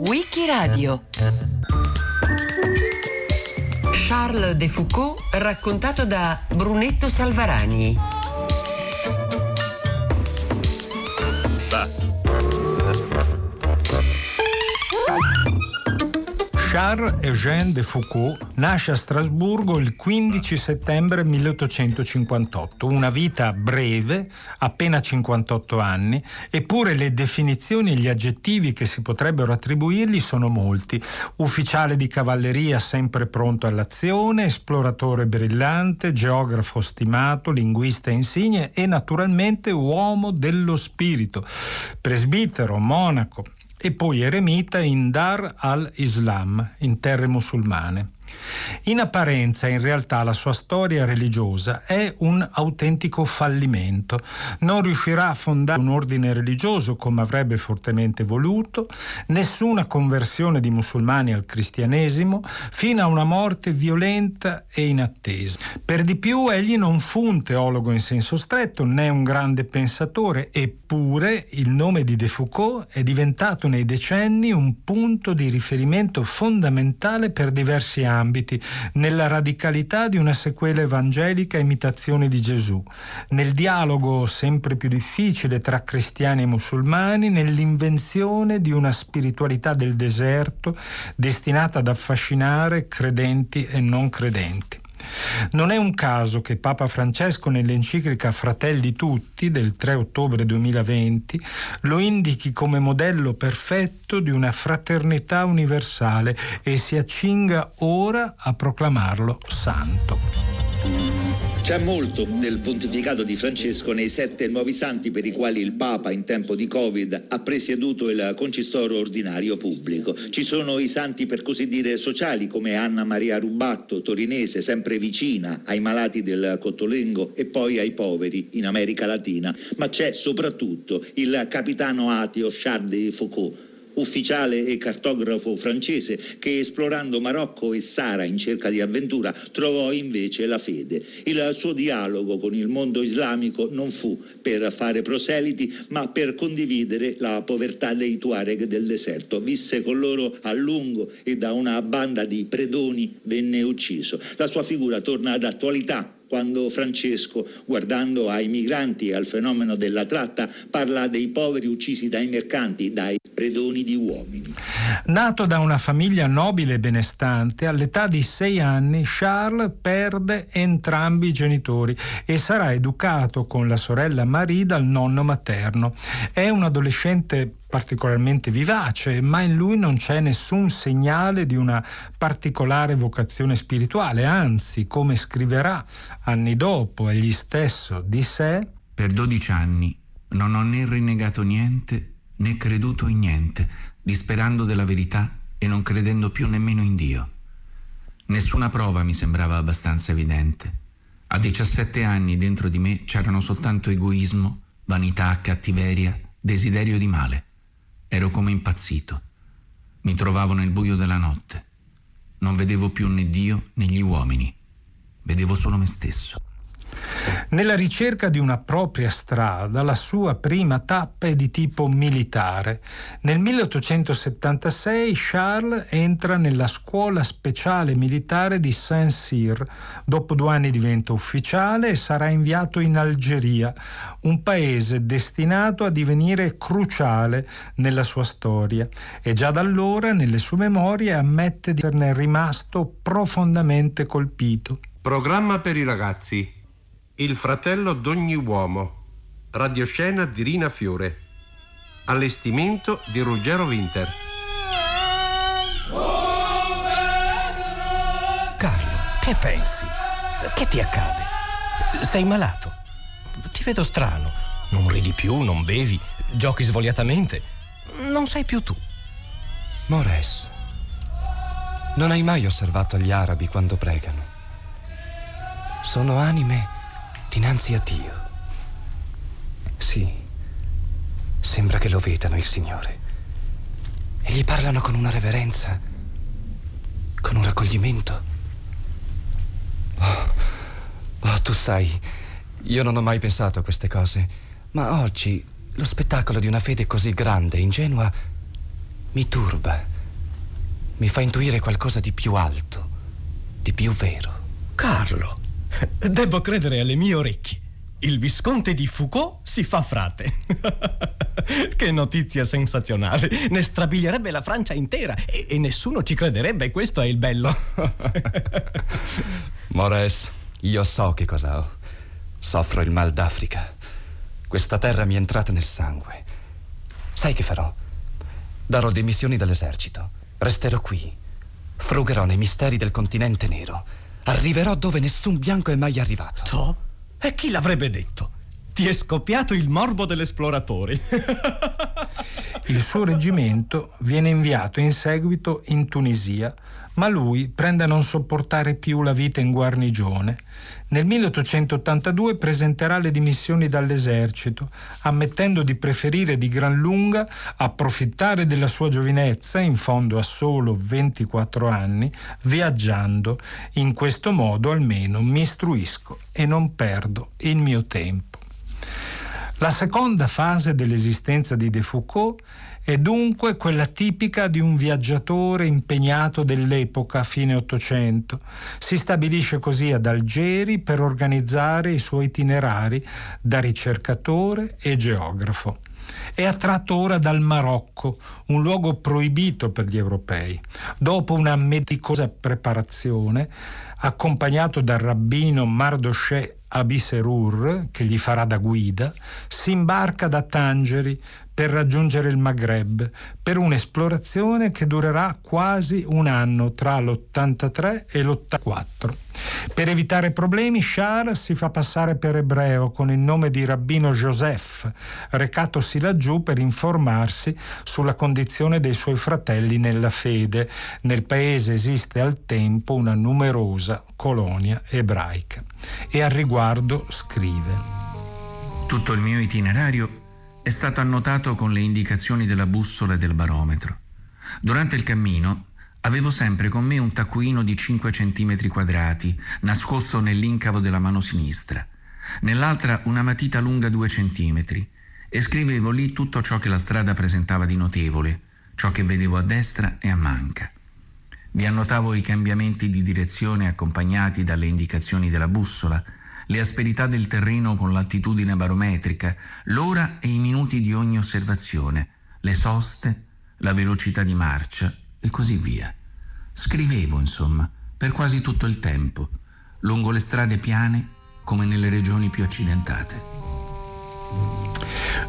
Wikiradio. Charles de Foucault raccontato da Brunetto Salvarani Charles Eugène de Foucault nasce a Strasburgo il 15 settembre 1858, una vita breve, appena 58 anni, eppure le definizioni e gli aggettivi che si potrebbero attribuirgli sono molti. Ufficiale di cavalleria sempre pronto all'azione, esploratore brillante, geografo stimato, linguista insigne e naturalmente uomo dello spirito, presbitero, monaco, e poi eremita in Dar al-Islam, in terre musulmane. In apparenza, in realtà, la sua storia religiosa è un autentico fallimento. Non riuscirà a fondare un ordine religioso come avrebbe fortemente voluto, nessuna conversione di musulmani al cristianesimo, fino a una morte violenta e inattesa. Per di più, egli non fu un teologo in senso stretto, né un grande pensatore, eppure il nome di De Foucault è diventato nei decenni un punto di riferimento fondamentale per diversi ambiti ambiti, nella radicalità di una sequela evangelica imitazione di Gesù, nel dialogo sempre più difficile tra cristiani e musulmani, nell'invenzione di una spiritualità del deserto destinata ad affascinare credenti e non credenti. Non è un caso che Papa Francesco nell'enciclica Fratelli Tutti del 3 ottobre 2020 lo indichi come modello perfetto di una fraternità universale e si accinga ora a proclamarlo santo. C'è molto del pontificato di Francesco nei sette nuovi santi per i quali il Papa in tempo di Covid ha presieduto il concistoro ordinario pubblico. Ci sono i santi per così dire sociali come Anna Maria Rubatto, torinese, sempre vicina ai malati del Cottolengo e poi ai poveri in America Latina, ma c'è soprattutto il capitano ateo Charles de Foucault ufficiale e cartografo francese che esplorando Marocco e Sara in cerca di avventura trovò invece la fede. Il suo dialogo con il mondo islamico non fu per fare proseliti ma per condividere la povertà dei Tuareg del deserto. Visse con loro a lungo e da una banda di predoni venne ucciso. La sua figura torna ad attualità quando Francesco, guardando ai migranti e al fenomeno della tratta, parla dei poveri uccisi dai mercanti, dai predoni di uomini. Nato da una famiglia nobile e benestante, all'età di sei anni Charles perde entrambi i genitori e sarà educato con la sorella Marie dal nonno materno. È un adolescente particolarmente vivace, ma in lui non c'è nessun segnale di una particolare vocazione spirituale, anzi, come scriverà anni dopo egli stesso di sé, per dodici anni non ho né rinnegato niente né creduto in niente, disperando della verità e non credendo più nemmeno in Dio. Nessuna prova mi sembrava abbastanza evidente. A 17 anni dentro di me c'erano soltanto egoismo, vanità, cattiveria, desiderio di male. Ero come impazzito. Mi trovavo nel buio della notte. Non vedevo più né Dio né gli uomini. Vedevo solo me stesso. Nella ricerca di una propria strada, la sua prima tappa è di tipo militare. Nel 1876 Charles entra nella scuola speciale militare di Saint-Cyr. Dopo due anni diventa ufficiale e sarà inviato in Algeria, un paese destinato a divenire cruciale nella sua storia. E già da allora, nelle sue memorie, ammette di esserne rimasto profondamente colpito. Programma per i ragazzi il fratello d'ogni uomo. Radioscena di Rina Fiore. Allestimento di Ruggero Winter. Carlo, che pensi? Che ti accade? Sei malato? Ti vedo strano. Non ridi più, non bevi, giochi svogliatamente. Non sei più tu. Mores, non hai mai osservato gli arabi quando pregano? Sono anime dinanzi a Dio. Sì, sembra che lo vedano il Signore. E gli parlano con una reverenza, con un raccoglimento. Oh, oh, tu sai, io non ho mai pensato a queste cose, ma oggi, lo spettacolo di una fede così grande e ingenua mi turba. Mi fa intuire qualcosa di più alto, di più vero. Carlo, devo credere alle mie orecchie. Il visconte di Foucault si fa frate. che notizia sensazionale. Ne strabilierebbe la Francia intera e, e nessuno ci crederebbe. Questo è il bello. Mores, io so che cosa ho. Soffro il mal d'Africa. Questa terra mi è entrata nel sangue. Sai che farò? Darò dimissioni dall'esercito. Resterò qui. Frugherò nei misteri del continente nero. Arriverò dove nessun bianco è mai arrivato. To? E chi l'avrebbe detto? Ti è scoppiato il morbo dell'esploratore. il suo reggimento viene inviato in seguito in Tunisia, ma lui prende a non sopportare più la vita in guarnigione nel 1882 presenterà le dimissioni dall'esercito, ammettendo di preferire di gran lunga approfittare della sua giovinezza, in fondo a solo 24 anni, viaggiando. In questo modo almeno mi istruisco e non perdo il mio tempo. La seconda fase dell'esistenza di De Foucault è dunque quella tipica di un viaggiatore impegnato dell'epoca fine Ottocento. Si stabilisce così ad Algeri per organizzare i suoi itinerari da ricercatore e geografo. È attratto ora dal Marocco, un luogo proibito per gli europei. Dopo una medicosa preparazione, accompagnato dal rabbino Mardoché Abiserur, che gli farà da guida, si imbarca da Tangeri per raggiungere il Maghreb, per un'esplorazione che durerà quasi un anno tra l'83 e l'84. Per evitare problemi, Shar si fa passare per ebreo con il nome di rabbino Joseph, recatosi laggiù per informarsi sulla condizione dei suoi fratelli nella fede. Nel paese esiste al tempo una numerosa colonia ebraica. E al riguardo scrive. Tutto il mio itinerario è stato annotato con le indicazioni della bussola e del barometro. Durante il cammino avevo sempre con me un taccuino di 5 cm quadrati, nascosto nell'incavo della mano sinistra, nell'altra una matita lunga 2 cm, e scrivevo lì tutto ciò che la strada presentava di notevole, ciò che vedevo a destra e a manca. Vi annotavo i cambiamenti di direzione accompagnati dalle indicazioni della bussola, le asperità del terreno con l'altitudine barometrica, l'ora e i minuti di ogni osservazione, le soste, la velocità di marcia e così via. Scrivevo, insomma, per quasi tutto il tempo, lungo le strade piane come nelle regioni più accidentate.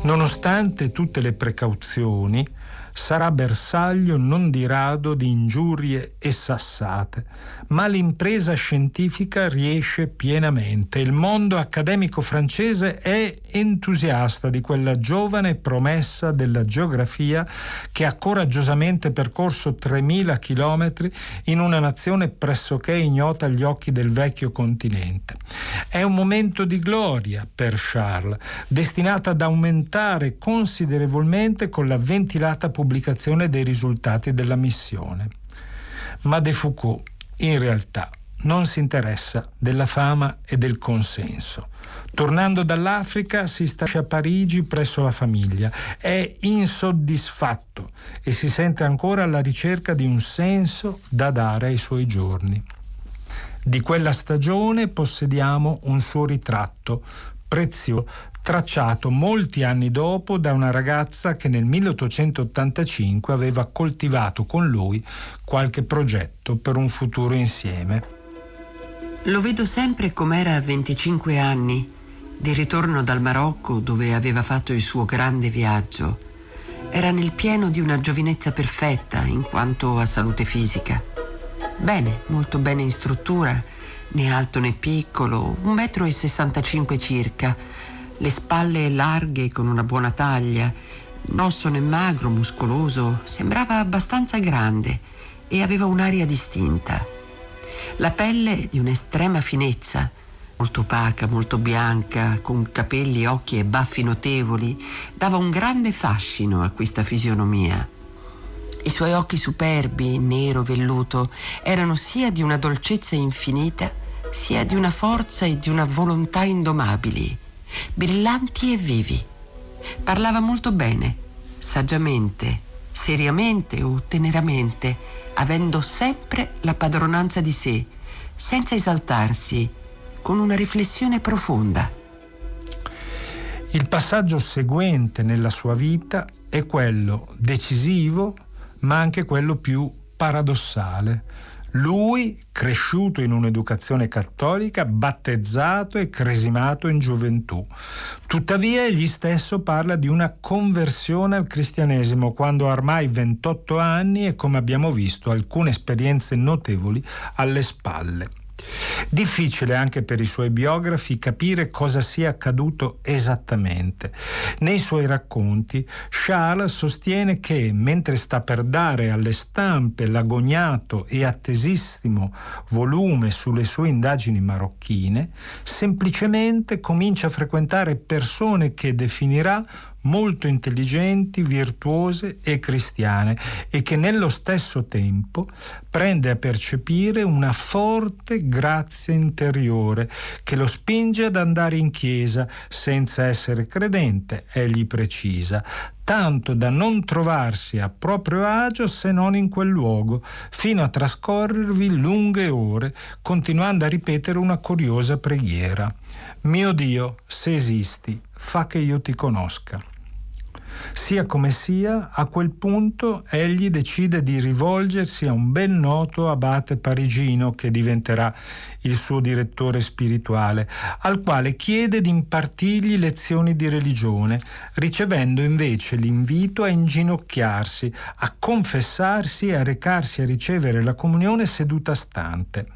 Nonostante tutte le precauzioni, sarà bersaglio non di rado di ingiurie e sassate, ma l'impresa scientifica riesce pienamente. Il mondo accademico francese è entusiasta di quella giovane promessa della geografia che ha coraggiosamente percorso 3.000 chilometri in una nazione pressoché ignota agli occhi del vecchio continente. È un momento di gloria per Charles, destinata ad aumentare considerevolmente con la ventilata pubblicazione dei risultati della missione. Ma De Foucault in realtà non si interessa della fama e del consenso. Tornando dall'Africa si stasce a Parigi presso la famiglia. È insoddisfatto e si sente ancora alla ricerca di un senso da dare ai suoi giorni. Di quella stagione possediamo un suo ritratto prezioso tracciato molti anni dopo da una ragazza che nel 1885 aveva coltivato con lui qualche progetto per un futuro insieme. Lo vedo sempre com'era a 25 anni, di ritorno dal Marocco dove aveva fatto il suo grande viaggio. Era nel pieno di una giovinezza perfetta in quanto a salute fisica. Bene, molto bene in struttura, né alto né piccolo, un metro e 65 circa, le spalle larghe con una buona taglia, grosso né magro, muscoloso, sembrava abbastanza grande e aveva un'aria distinta. La pelle di un'estrema finezza, molto opaca, molto bianca, con capelli, occhi e baffi notevoli, dava un grande fascino a questa fisionomia. I suoi occhi superbi, nero velluto, erano sia di una dolcezza infinita, sia di una forza e di una volontà indomabili brillanti e vivi. Parlava molto bene, saggiamente, seriamente o teneramente, avendo sempre la padronanza di sé, senza esaltarsi, con una riflessione profonda. Il passaggio seguente nella sua vita è quello decisivo, ma anche quello più paradossale. Lui, cresciuto in un'educazione cattolica, battezzato e cresimato in gioventù. Tuttavia egli stesso parla di una conversione al cristianesimo quando ha ormai 28 anni e, come abbiamo visto, alcune esperienze notevoli alle spalle. Difficile anche per i suoi biografi capire cosa sia accaduto esattamente. Nei suoi racconti Charles sostiene che mentre sta per dare alle stampe l'agognato e attesissimo volume sulle sue indagini marocchine, semplicemente comincia a frequentare persone che definirà molto intelligenti, virtuose e cristiane e che nello stesso tempo prende a percepire una forte grazia interiore che lo spinge ad andare in chiesa senza essere credente, egli precisa, tanto da non trovarsi a proprio agio se non in quel luogo, fino a trascorrervi lunghe ore, continuando a ripetere una curiosa preghiera. Mio Dio, se esisti, fa che io ti conosca. Sia come sia, a quel punto egli decide di rivolgersi a un ben noto abate parigino che diventerà il suo direttore spirituale, al quale chiede di impartirgli lezioni di religione, ricevendo invece l'invito a inginocchiarsi, a confessarsi e a recarsi a ricevere la comunione seduta stante.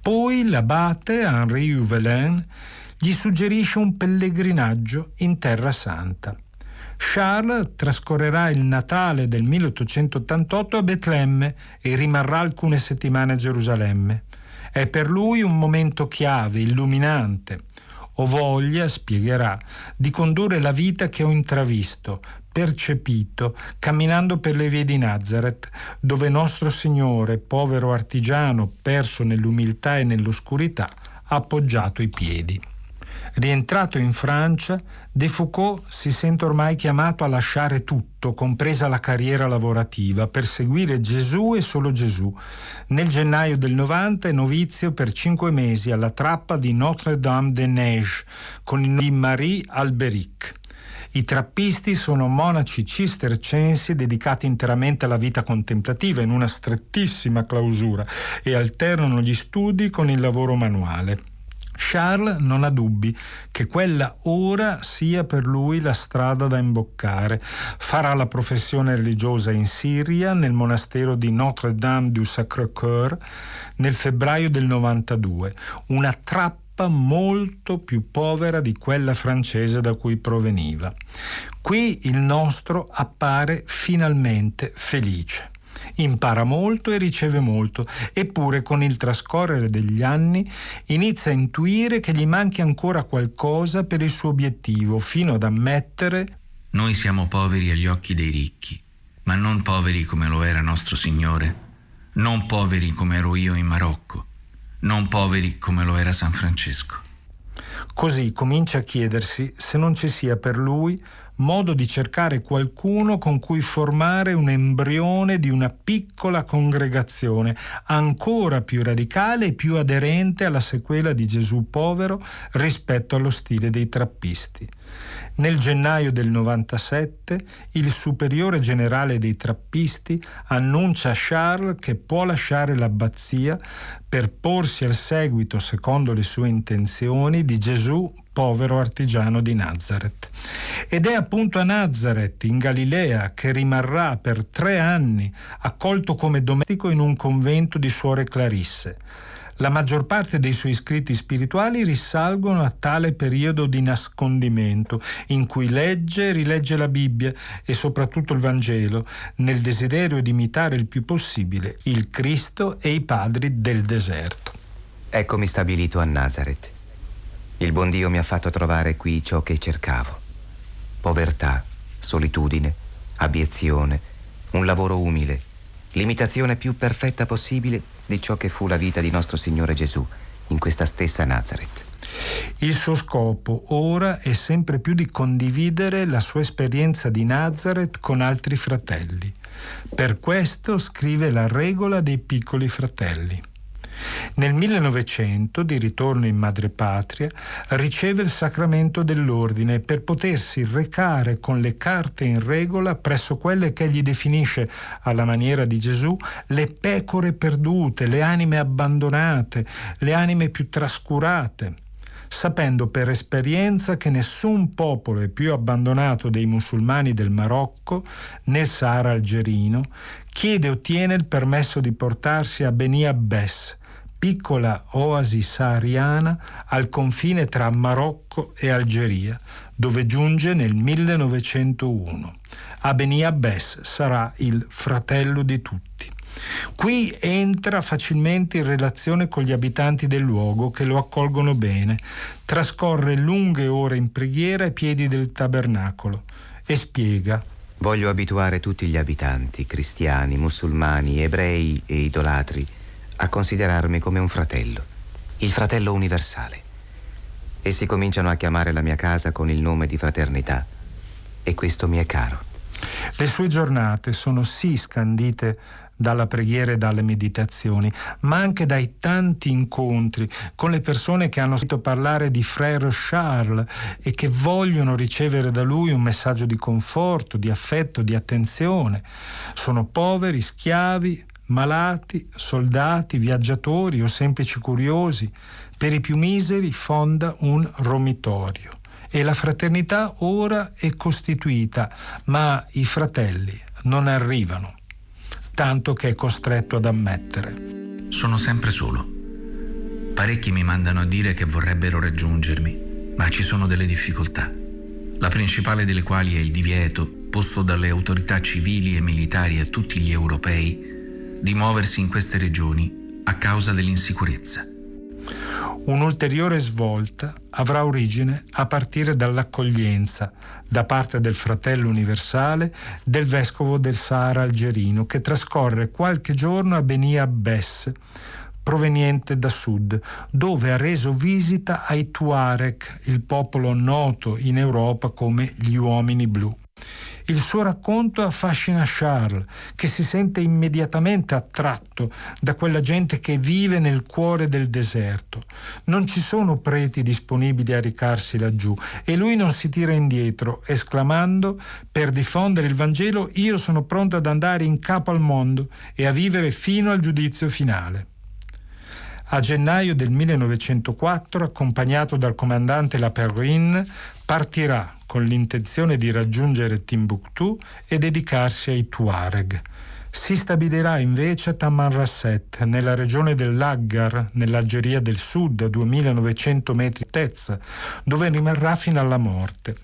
Poi l'abate Henri Huvelin gli suggerisce un pellegrinaggio in Terra Santa. Charles trascorrerà il Natale del 1888 a Betlemme e rimarrà alcune settimane a Gerusalemme. È per lui un momento chiave, illuminante. Ho voglia, spiegherà, di condurre la vita che ho intravisto, percepito, camminando per le vie di Nazareth, dove nostro Signore, povero artigiano, perso nell'umiltà e nell'oscurità, ha appoggiato i piedi. Rientrato in Francia, De Foucault si sente ormai chiamato a lasciare tutto, compresa la carriera lavorativa, per seguire Gesù e solo Gesù. Nel gennaio del 90 è novizio per cinque mesi alla trappa di Notre-Dame-des-Neiges con il nome di Marie Alberic. I trappisti sono monaci cistercensi dedicati interamente alla vita contemplativa in una strettissima clausura e alternano gli studi con il lavoro manuale. Charles non ha dubbi che quella ora sia per lui la strada da imboccare. Farà la professione religiosa in Siria, nel monastero di Notre-Dame du Sacré-Cœur, nel febbraio del 92, una trappa molto più povera di quella francese da cui proveniva. Qui il nostro appare finalmente felice impara molto e riceve molto, eppure con il trascorrere degli anni inizia a intuire che gli manchi ancora qualcosa per il suo obiettivo, fino ad ammettere Noi siamo poveri agli occhi dei ricchi, ma non poveri come lo era nostro Signore, non poveri come ero io in Marocco, non poveri come lo era San Francesco. Così comincia a chiedersi se non ci sia per lui modo di cercare qualcuno con cui formare un embrione di una piccola congregazione ancora più radicale e più aderente alla sequela di Gesù povero rispetto allo stile dei trappisti. Nel gennaio del 97 il superiore generale dei trappisti annuncia a Charles che può lasciare l'abbazia per porsi al seguito, secondo le sue intenzioni, di Gesù povero artigiano di Nazareth. Ed è appunto a Nazareth, in Galilea, che rimarrà per tre anni accolto come domestico in un convento di suore Clarisse. La maggior parte dei suoi scritti spirituali risalgono a tale periodo di nascondimento in cui legge e rilegge la Bibbia e soprattutto il Vangelo, nel desiderio di imitare il più possibile il Cristo e i padri del deserto. Eccomi stabilito a Nazareth. Il buon Dio mi ha fatto trovare qui ciò che cercavo. Povertà, solitudine, abiezione, un lavoro umile, l'imitazione più perfetta possibile di ciò che fu la vita di nostro Signore Gesù, in questa stessa Nazareth. Il suo scopo ora è sempre più di condividere la sua esperienza di Nazareth con altri fratelli. Per questo scrive la regola dei piccoli fratelli. Nel 1900, di ritorno in madrepatria, riceve il sacramento dell'ordine per potersi recare con le carte in regola presso quelle che egli definisce, alla maniera di Gesù, le pecore perdute, le anime abbandonate, le anime più trascurate sapendo per esperienza che nessun popolo è più abbandonato dei musulmani del Marocco, nel Sahara algerino, chiede e ottiene il permesso di portarsi a Beni Abbes, piccola oasi sahariana al confine tra Marocco e Algeria, dove giunge nel 1901. A Beni Abbes sarà il fratello di tutti. Qui entra facilmente in relazione con gli abitanti del luogo che lo accolgono bene, trascorre lunghe ore in preghiera ai piedi del tabernacolo e spiega. Voglio abituare tutti gli abitanti, cristiani, musulmani, ebrei e idolatri, a considerarmi come un fratello, il fratello universale. Essi cominciano a chiamare la mia casa con il nome di fraternità e questo mi è caro. Le sue giornate sono sì scandite dalla preghiera e dalle meditazioni, ma anche dai tanti incontri con le persone che hanno sentito parlare di Frère Charles e che vogliono ricevere da lui un messaggio di conforto, di affetto, di attenzione. Sono poveri, schiavi, malati, soldati, viaggiatori o semplici curiosi. Per i più miseri fonda un romitorio. E la fraternità ora è costituita, ma i fratelli non arrivano, tanto che è costretto ad ammettere. Sono sempre solo. Parecchi mi mandano a dire che vorrebbero raggiungermi, ma ci sono delle difficoltà. La principale delle quali è il divieto posto dalle autorità civili e militari a tutti gli europei di muoversi in queste regioni a causa dell'insicurezza. Un'ulteriore svolta avrà origine a partire dall'accoglienza da parte del fratello universale del vescovo del Sahara algerino che trascorre qualche giorno a Beni Abbes, proveniente da sud, dove ha reso visita ai Tuareg, il popolo noto in Europa come gli uomini blu. Il suo racconto affascina Charles, che si sente immediatamente attratto da quella gente che vive nel cuore del deserto. Non ci sono preti disponibili a ricarsi laggiù e lui non si tira indietro, esclamando, per diffondere il Vangelo io sono pronto ad andare in capo al mondo e a vivere fino al giudizio finale. A gennaio del 1904, accompagnato dal comandante Laperrine, partirà con l'intenzione di raggiungere Timbuktu e dedicarsi ai Tuareg. Si stabilirà invece a Tamanrasset, nella regione dell'Aggar, nell'Algeria del Sud, a 2900 metri altezza, dove rimarrà fino alla morte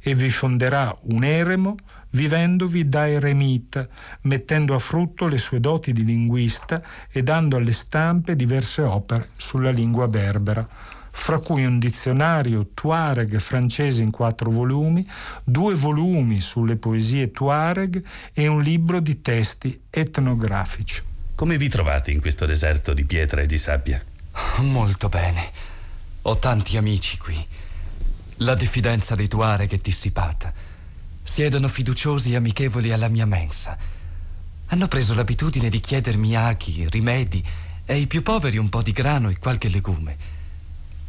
e vi fonderà un eremo vivendovi da eremita, mettendo a frutto le sue doti di linguista e dando alle stampe diverse opere sulla lingua berbera fra cui un dizionario Tuareg francese in quattro volumi, due volumi sulle poesie Tuareg e un libro di testi etnografici. Come vi trovate in questo deserto di pietra e di sabbia? Molto bene. Ho tanti amici qui. La diffidenza dei Tuareg è dissipata. Siedono fiduciosi e amichevoli alla mia mensa. Hanno preso l'abitudine di chiedermi aghi, rimedi e i più poveri un po' di grano e qualche legume.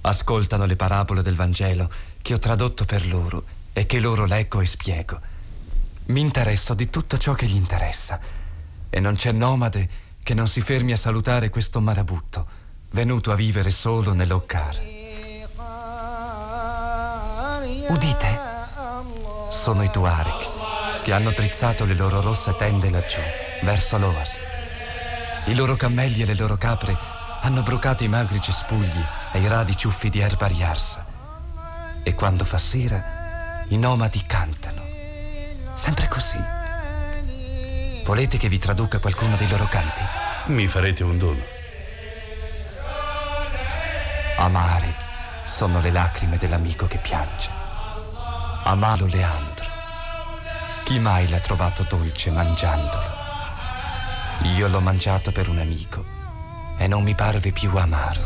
Ascoltano le parabole del Vangelo che ho tradotto per loro e che loro leggo e spiego. Mi interesso di tutto ciò che gli interessa e non c'è nomade che non si fermi a salutare questo marabutto, venuto a vivere solo nell'Okkar. Udite, sono i Tuareg che hanno trizzato le loro rosse tende laggiù, verso l'oasi. I loro cammelli e le loro capre hanno brucato i magri cespugli e i radi ciuffi di erba riarsa. E quando fa sera, i nomadi cantano. Sempre così. Volete che vi traduca qualcuno dei loro canti? Mi farete un dono. Amare sono le lacrime dell'amico che piange. Amalo Leandro. Chi mai l'ha trovato dolce mangiandolo? Io l'ho mangiato per un amico e non mi parve più amaro.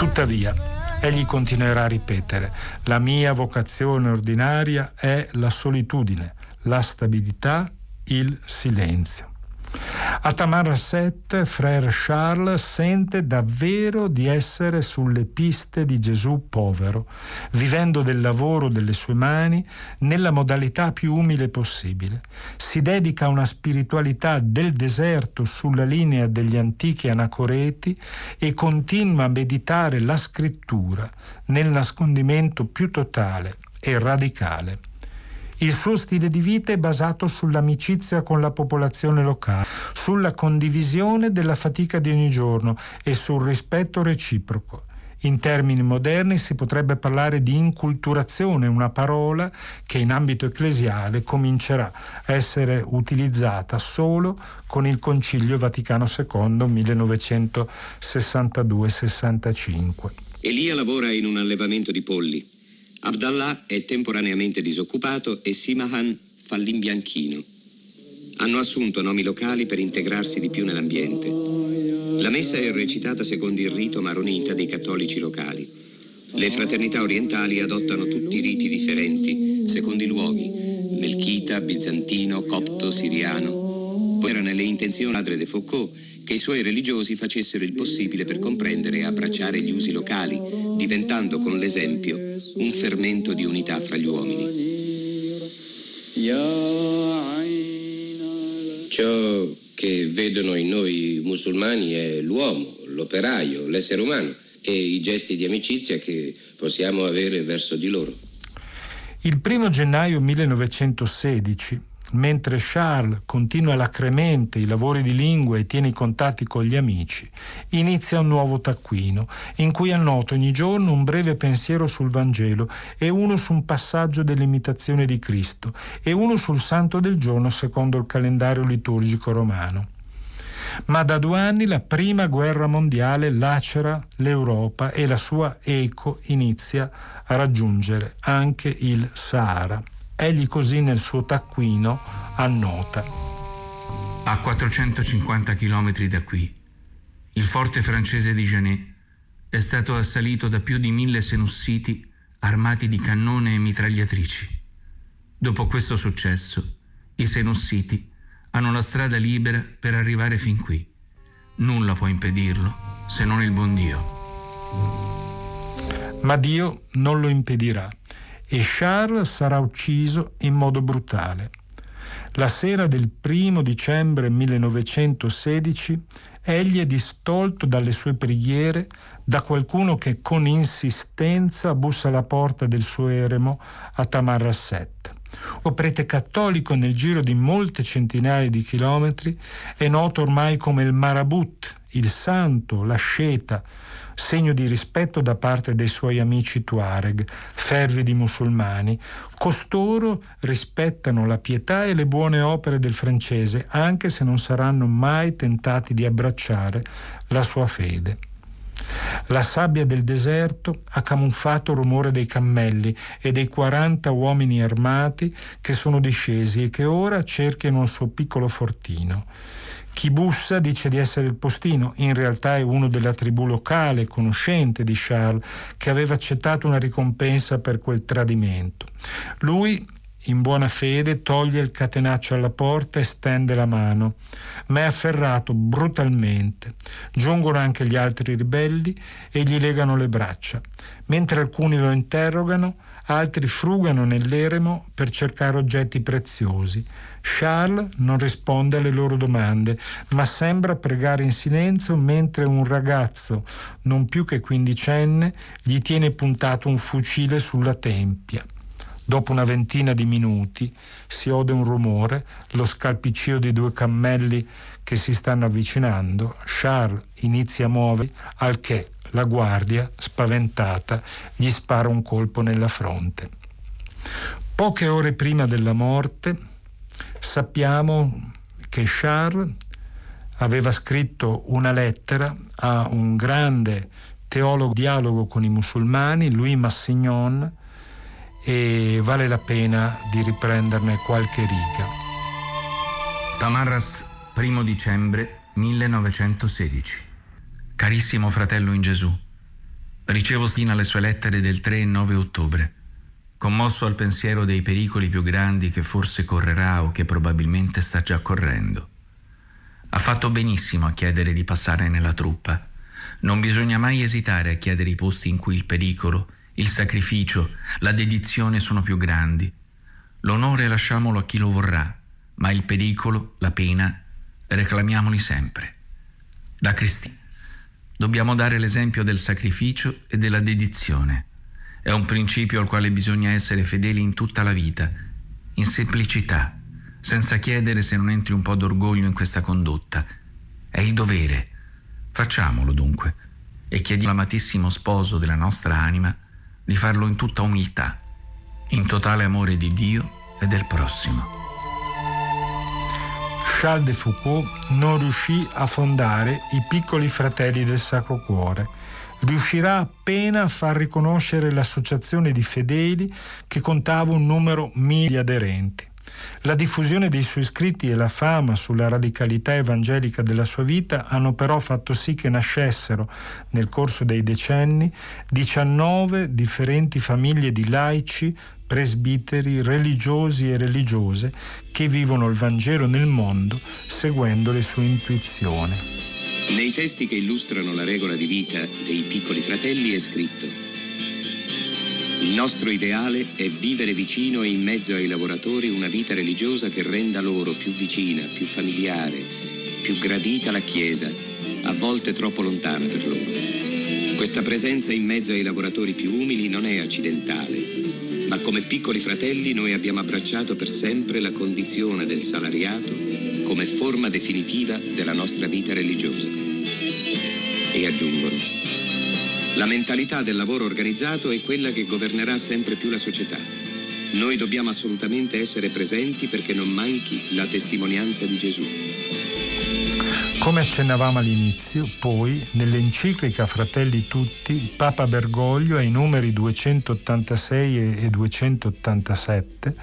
Tuttavia, egli continuerà a ripetere, la mia vocazione ordinaria è la solitudine, la stabilità, il silenzio. A Tamarrasset, Frère Charles sente davvero di essere sulle piste di Gesù povero, vivendo del lavoro delle sue mani nella modalità più umile possibile. Si dedica a una spiritualità del deserto sulla linea degli antichi anacoreti e continua a meditare la scrittura nel nascondimento più totale e radicale. Il suo stile di vita è basato sull'amicizia con la popolazione locale, sulla condivisione della fatica di ogni giorno e sul rispetto reciproco. In termini moderni si potrebbe parlare di inculturazione, una parola che in ambito ecclesiale comincerà a essere utilizzata solo con il Concilio Vaticano II 1962-65. Elia lavora in un allevamento di polli. Abdallah è temporaneamente disoccupato e Simahan fa l'imbianchino. Hanno assunto nomi locali per integrarsi di più nell'ambiente. La messa è recitata secondo il rito maronita dei cattolici locali. Le fraternità orientali adottano tutti i riti differenti, secondo i luoghi, melchita, bizantino, copto, siriano. Poi era nelle intenzioni padre de Foucault che i suoi religiosi facessero il possibile per comprendere e abbracciare gli usi locali, diventando con l'esempio un fermento di unità fra gli uomini. Ciò che vedono in noi musulmani è l'uomo, l'operaio, l'essere umano e i gesti di amicizia che possiamo avere verso di loro. Il primo gennaio 1916 mentre Charles continua lacremente i lavori di lingua e tiene i contatti con gli amici, inizia un nuovo taccuino in cui annota ogni giorno un breve pensiero sul Vangelo e uno su un passaggio dell'imitazione di Cristo e uno sul santo del giorno secondo il calendario liturgico romano. Ma da due anni la prima guerra mondiale lacera l'Europa e la sua eco inizia a raggiungere anche il Sahara. Egli così nel suo taccuino annota. A 450 km da qui, il forte francese di Janet è stato assalito da più di mille senussiti armati di cannone e mitragliatrici. Dopo questo successo, i senussiti hanno la strada libera per arrivare fin qui. Nulla può impedirlo se non il buon Dio. Ma Dio non lo impedirà e Charles sarà ucciso in modo brutale. La sera del primo dicembre 1916 egli è distolto dalle sue preghiere da qualcuno che con insistenza bussa alla porta del suo eremo a Tamarrasset. O prete cattolico nel giro di molte centinaia di chilometri è noto ormai come il Marabut, il santo, l'asceta, segno di rispetto da parte dei suoi amici Tuareg, fervidi musulmani. Costoro rispettano la pietà e le buone opere del francese, anche se non saranno mai tentati di abbracciare la sua fede. La sabbia del deserto ha camuffato il rumore dei cammelli e dei 40 uomini armati che sono discesi e che ora cerchiano il suo piccolo fortino. Chi bussa dice di essere il postino, in realtà è uno della tribù locale, conoscente di Charles, che aveva accettato una ricompensa per quel tradimento. Lui, in buona fede, toglie il catenaccio alla porta e stende la mano, ma è afferrato brutalmente. Giungono anche gli altri ribelli e gli legano le braccia. Mentre alcuni lo interrogano, altri frugano nell'eremo per cercare oggetti preziosi. Charles non risponde alle loro domande, ma sembra pregare in silenzio mentre un ragazzo, non più che quindicenne, gli tiene puntato un fucile sulla tempia. Dopo una ventina di minuti si ode un rumore, lo scalpiccio di due cammelli che si stanno avvicinando. Charles inizia a muovere, al che la guardia, spaventata, gli spara un colpo nella fronte. Poche ore prima della morte, sappiamo che Charles aveva scritto una lettera a un grande teologo dialogo con i musulmani, Louis Massignon, e vale la pena di riprenderne qualche riga. Tamarras Primo dicembre 1916. Carissimo fratello in Gesù, ricevo stina le sue lettere del 3 e 9 ottobre, commosso al pensiero dei pericoli più grandi che forse correrà o che probabilmente sta già correndo. Ha fatto benissimo a chiedere di passare nella truppa. Non bisogna mai esitare a chiedere i posti in cui il pericolo, il sacrificio, la dedizione sono più grandi. L'onore lasciamolo a chi lo vorrà, ma il pericolo, la pena, reclamiamoli sempre. Da cristiani dobbiamo dare l'esempio del sacrificio e della dedizione. È un principio al quale bisogna essere fedeli in tutta la vita, in semplicità, senza chiedere se non entri un po' d'orgoglio in questa condotta. È il dovere. Facciamolo dunque e chiediamo all'amatissimo sposo della nostra anima di farlo in tutta umiltà, in totale amore di Dio e del prossimo. Charles de Foucault non riuscì a fondare i piccoli fratelli del Sacro Cuore. Riuscirà appena a far riconoscere l'associazione di fedeli che contava un numero mille aderenti. La diffusione dei suoi scritti e la fama sulla radicalità evangelica della sua vita hanno però fatto sì che nascessero, nel corso dei decenni, 19 differenti famiglie di laici, presbiteri, religiosi e religiose che vivono il Vangelo nel mondo seguendo le sue intuizioni. Nei testi che illustrano la regola di vita dei piccoli fratelli è scritto il nostro ideale è vivere vicino e in mezzo ai lavoratori una vita religiosa che renda loro più vicina, più familiare, più gradita la Chiesa, a volte troppo lontana per loro. Questa presenza in mezzo ai lavoratori più umili non è accidentale, ma come piccoli fratelli noi abbiamo abbracciato per sempre la condizione del salariato come forma definitiva della nostra vita religiosa. E aggiungono, la mentalità del lavoro organizzato è quella che governerà sempre più la società. Noi dobbiamo assolutamente essere presenti perché non manchi la testimonianza di Gesù. Come accennavamo all'inizio, poi, nell'enciclica Fratelli Tutti, Papa Bergoglio ai numeri 286 e 287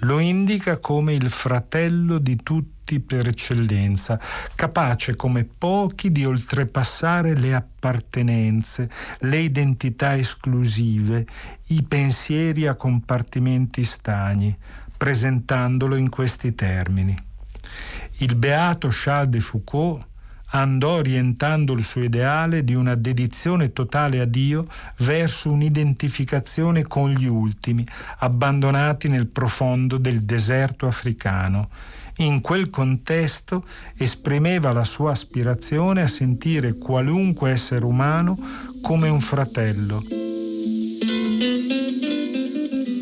lo indica come il fratello di tutti per eccellenza, capace come pochi di oltrepassare le appartenenze, le identità esclusive, i pensieri a compartimenti stagni, presentandolo in questi termini. Il beato Charles de Foucault andò orientando il suo ideale di una dedizione totale a Dio verso un'identificazione con gli ultimi, abbandonati nel profondo del deserto africano. In quel contesto esprimeva la sua aspirazione a sentire qualunque essere umano come un fratello.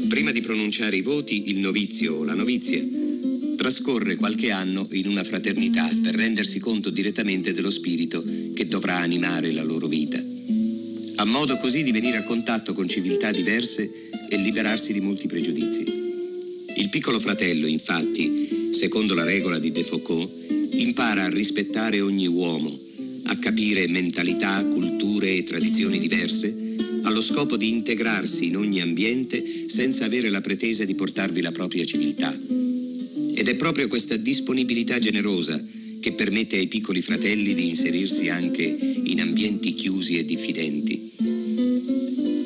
Prima di pronunciare i voti, il novizio o la novizia trascorre qualche anno in una fraternità per rendersi conto direttamente dello spirito che dovrà animare la loro vita, a modo così di venire a contatto con civiltà diverse e liberarsi di molti pregiudizi. Il piccolo fratello, infatti, secondo la regola di De Foucault, impara a rispettare ogni uomo, a capire mentalità, culture e tradizioni diverse, allo scopo di integrarsi in ogni ambiente senza avere la pretesa di portarvi la propria civiltà. Ed è proprio questa disponibilità generosa che permette ai piccoli fratelli di inserirsi anche in ambienti chiusi e diffidenti.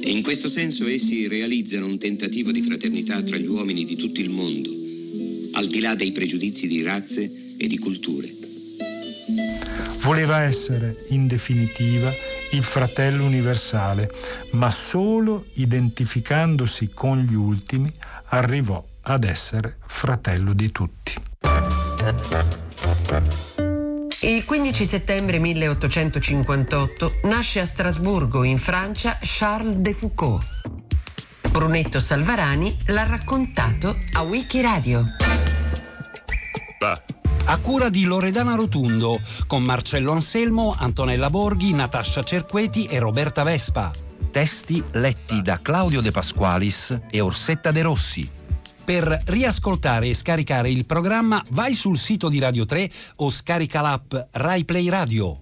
E in questo senso essi realizzano un tentativo di fraternità tra gli uomini di tutto il mondo, al di là dei pregiudizi di razze e di culture. Voleva essere, in definitiva, il fratello universale, ma solo identificandosi con gli ultimi arrivò ad essere fratello di tutti. Il 15 settembre 1858 nasce a Strasburgo, in Francia, Charles de Foucault. Brunetto Salvarani l'ha raccontato a Wikiradio. A cura di Loredana Rotundo, con Marcello Anselmo, Antonella Borghi, Natascia Cerqueti e Roberta Vespa. Testi letti da Claudio De Pasqualis e Orsetta De Rossi. Per riascoltare e scaricare il programma vai sul sito di Radio 3 o scarica l'app RaiPlay Radio.